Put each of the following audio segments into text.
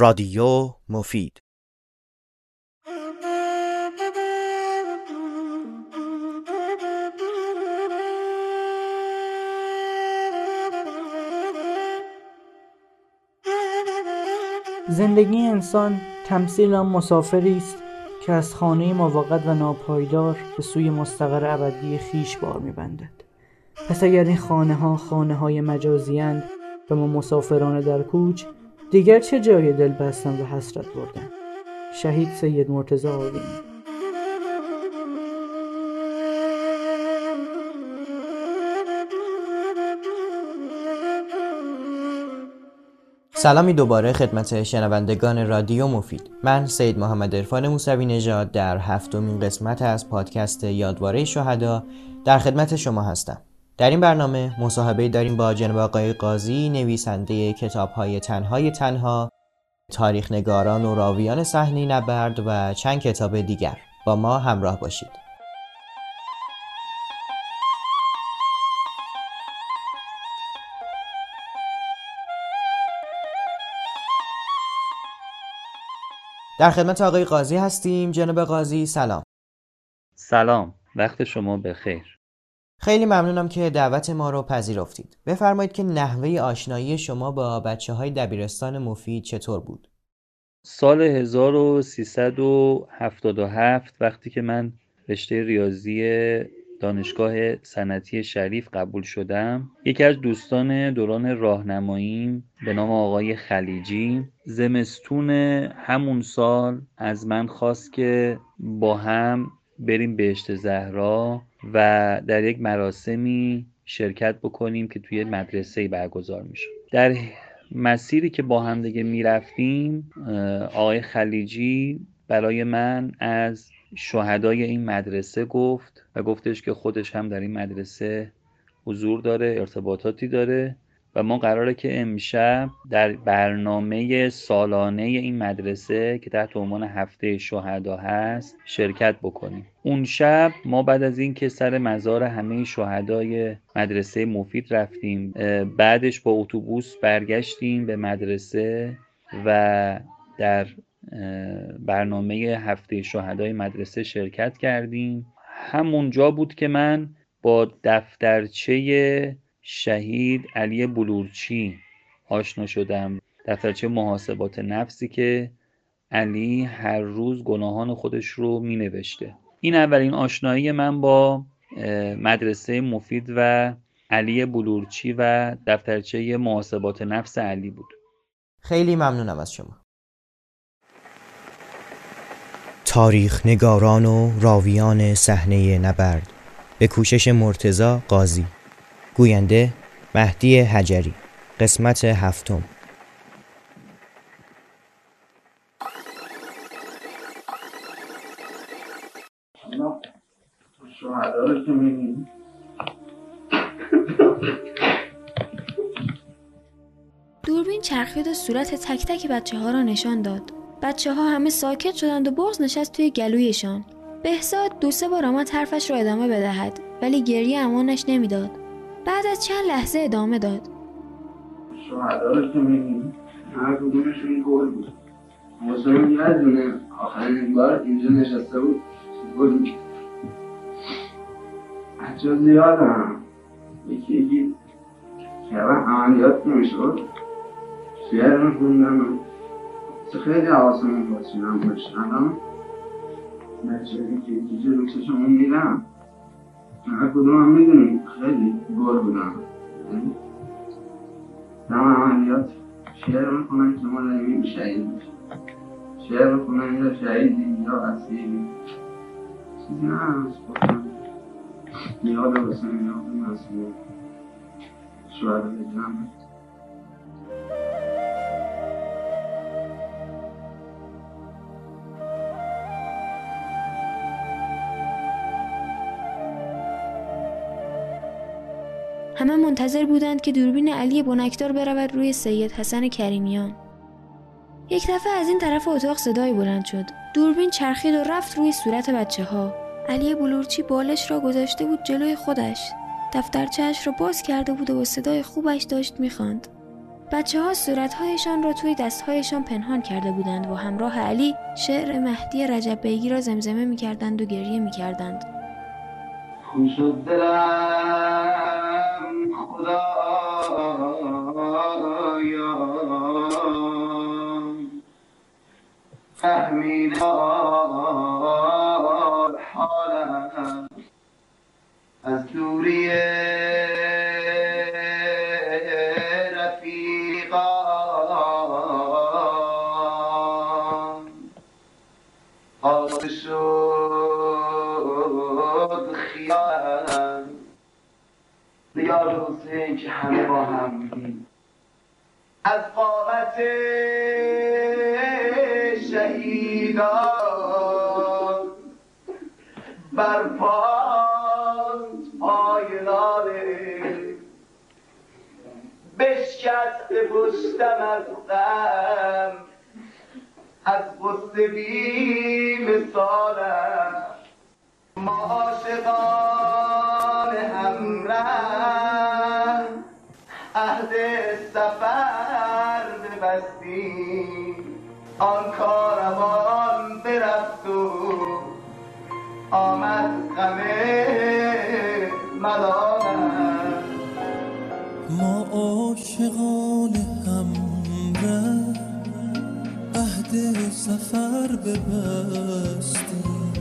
رادیو مفید. زندگی انسان تمثیل آن مسافری است که از خانه موقت و ناپایدار به سوی مستقر ابدی خیش بار میبندد. پس اگر این خانه ها خانه های مجازی و ما مسافران در کوچ دیگر چه جای دل بستن و حسرت بردن؟ شهید سید مرتضی آقایی سلامی دوباره خدمت شنوندگان رادیو مفید. من سید محمد عرفان موسوی نژاد در هفتمین قسمت از پادکست یادواره شهدا در خدمت شما هستم. در این برنامه مصاحبه داریم با جناب آقای قاضی نویسنده کتاب های تنهای تنها تاریخ نگاران و راویان صحنه نبرد و چند کتاب دیگر. با ما همراه باشید. در خدمت آقای قاضی هستیم. جناب قاضی سلام. سلام. وقت شما بخیر. خیلی ممنونم که دعوت ما رو پذیرفتید. بفرمایید که نحوه آشنایی شما با بچه های دبیرستان مفید چطور بود؟ سال 1377 وقتی که من رشته ریاضی دانشگاه صنعتی شریف قبول شدم یکی از دوستان دوران راهنماییم به نام آقای خلیجی زمستون همون سال از من خواست که با هم بریم بهشت زهرا و در یک مراسمی شرکت بکنیم که توی مدرسه برگزار میشه. در مسیری که با هم دیگه می‌رفتیم آقای خلیجی برای من از شهدای این مدرسه گفت و گفتش که خودش هم در این مدرسه حضور داره ارتباطاتی داره ما قراره که امشب در برنامه سالانه این مدرسه که تحت عنوان هفته شهدا هست شرکت بکنیم. اون شب ما بعد از اینکه سر مزار همه شهدای مدرسه مفید رفتیم بعدش با اتوبوس برگشتیم به مدرسه و در برنامه هفته شهدای مدرسه شرکت کردیم. همونجا بود که من با دفترچه شهید علی بلورچی. آشنا شدم. دفترچه محاسبات نفسی که علی هر روز گناهان خودش رو می نوشته این اولین آشنایی من با مدرسه مفید و علی بلورچی و دفترچه محاسبات نفس علی بود. خیلی ممنونم از شما. تاریخ نگاران و راویان صحنه نبرد. به کوشش مرتزا قاضی. گوینده مهدی حجری قسمت هفتم. دوربین چرخید و صورت تک تک بچه ها را نشان داد. بچه ها همه ساکت شدند و بغز نشست توی گلویشان. بهزاد دو سه بار آمد حرفش را ادامه بدهد ولی گریه امانش نمی‌داد. بعد از چند لحظه ادامه داد. که می‌بینیم هر کدومشون گل بود. حسین یادونه آخرین بار اینجا نشسته بود. گل می‌کرد. بچه زیادم. یکی یکی شبه عملیات نمی‌شد. شعر میخوندم خیلی حواسمون باشه من باشم بچه یکی یکی جلو چشمون میرم. عبدوها من خلال جوردنا تعمل عمليات شعر مقمن شمال يمين شعيد شعر مقمن إلى شعيد يا أسيري سيدنا سبحان يا رب سمعنا وسمعنا شعر الجامعة همه منتظر بودند که دوربین علی بنکدار برود روی سید حسن کریمیان. یک دفعه از این طرف اتاق صدایی بلند شد. دوربین چرخید و رفت روی صورت بچه ها علی بلورچی بالش را گذاشته بود جلوی خودش. دفترچهش را باز کرده بود و صدای خوبش داشت می‌خواند. بچه ها صورتهایشان را توی دستهایشان پنهان کرده بودند. و همراه علی شعر مهدی رجب بیگی را زمزمه می کردند و گریه می فهمید حالم از دوری رفیقان آسه شد خیالم یاد حسین که همه با هم از قامت شهیدان برپاند آینانه بشکست پشتم از غم. از غصه بی مثالم ما عاشقان همراه. عهد سفر ببستیم. آن کاروان برفت و آمد غم ملالم ما عاشقان هم عهد سفر ببستیم.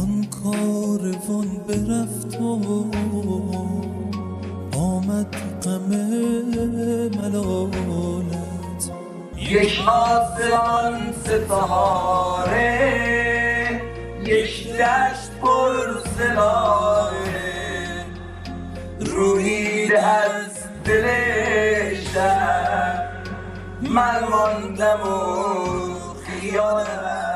آن کاروان برفت و آمد غم ملالت یک آسمان ستاره یک دشت پر سلاله روحید از دل شهر من ماندم و خیالم.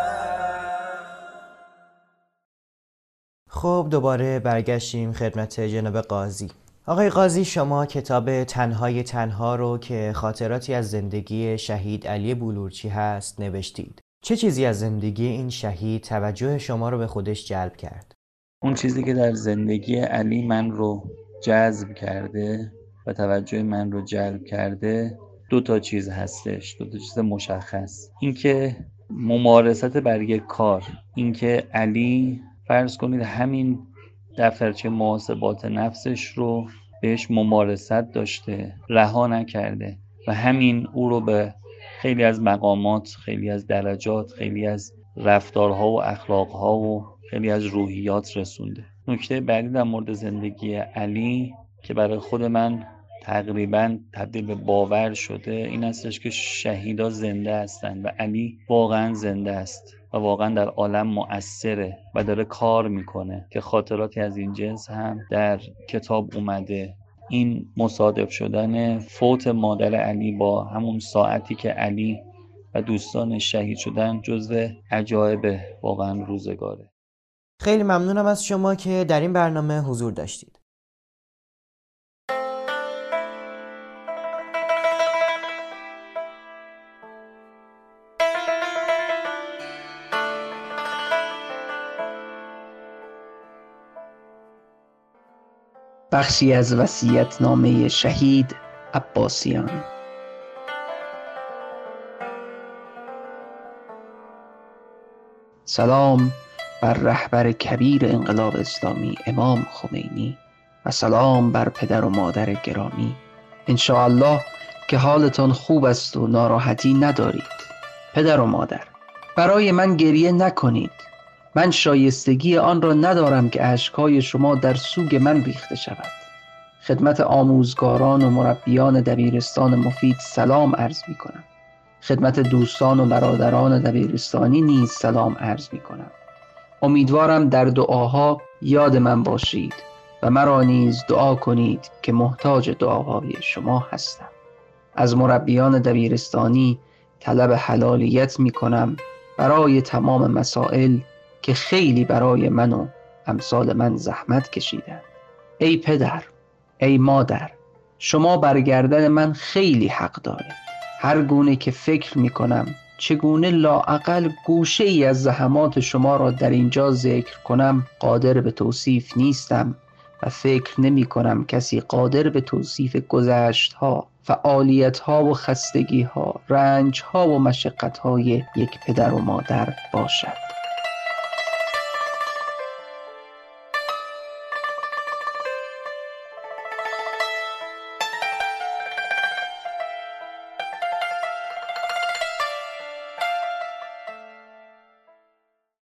خب دوباره برگشتیم خدمت جناب قاضی. آقای قاضی شما کتاب تنهای تنها رو که خاطراتی از زندگی شهید علی بولورچی هست نوشتید چه چیزی از زندگی این شهید توجه شما رو به خودش جلب کرد؟ اون چیزی که در زندگی علی من رو جذب کرده و توجه من رو جلب کرده دو تا چیز هستش دو تا چیز مشخص اینکه ممارست بر یک کار اینکه علی فرض کنید همین دفترچه محاسبات نفسش رو بهش ممارست داشته رها نکرده و همین او رو به خیلی از مقامات خیلی از درجات خیلی از رفتارها و اخلاقها و خیلی از روحیات رسونده. نکته بعدی در مورد زندگی علی که برای خود من تقریبا تبدیل به باور شده این هستش که شهیدا زنده هستند و علی واقعا زنده است. و واقعا در عالم مؤثره و داره کار می‌کنه که خاطراتی از این جنس هم در کتاب اومده. این مصادف شدن فوت مادر علی با همون ساعتی که علی و دوستان شهید شدن جزو عجایب واقعا روزگاره. خیلی ممنونم از شما که در این برنامه حضور داشتید. بخشی از وصیت نامه شهید عباسیان. سلام بر رهبر کبیر انقلاب اسلامی امام خمینی و سلام بر پدر و مادر گرامی. الله که حالتان خوب است و ناراحتی ندارید. پدر و مادر برای من گریه نکنید. من شایستگی آن را ندارم که اشکهای شما در سوگ من ریخته شود. خدمت آموزگاران و مربیان دبیرستان مفید سلام عرض می کنم. خدمت دوستان و برادران دبیرستانی نیز سلام عرض می کنم. امیدوارم در دعاها یاد من باشید و مرا نیز دعا کنید که محتاج دعاهای شما هستم. از مربیان دبیرستانی طلب حلالیت می کنم برای تمام مسائل که خیلی برای من و امثال من زحمت کشیدند ای پدر ای مادر شما برگردن من خیلی حق دارید. هر گونه که فکر می کنم چگونه لاعقل گوشه ای از زحمات شما را در اینجا ذکر کنم قادر به توصیف نیستم و فکر نمی کنم کسی قادر به توصیف گذشت ها فعالیت ها و خستگی ها رنج ها و مشقت های یک پدر و مادر باشد.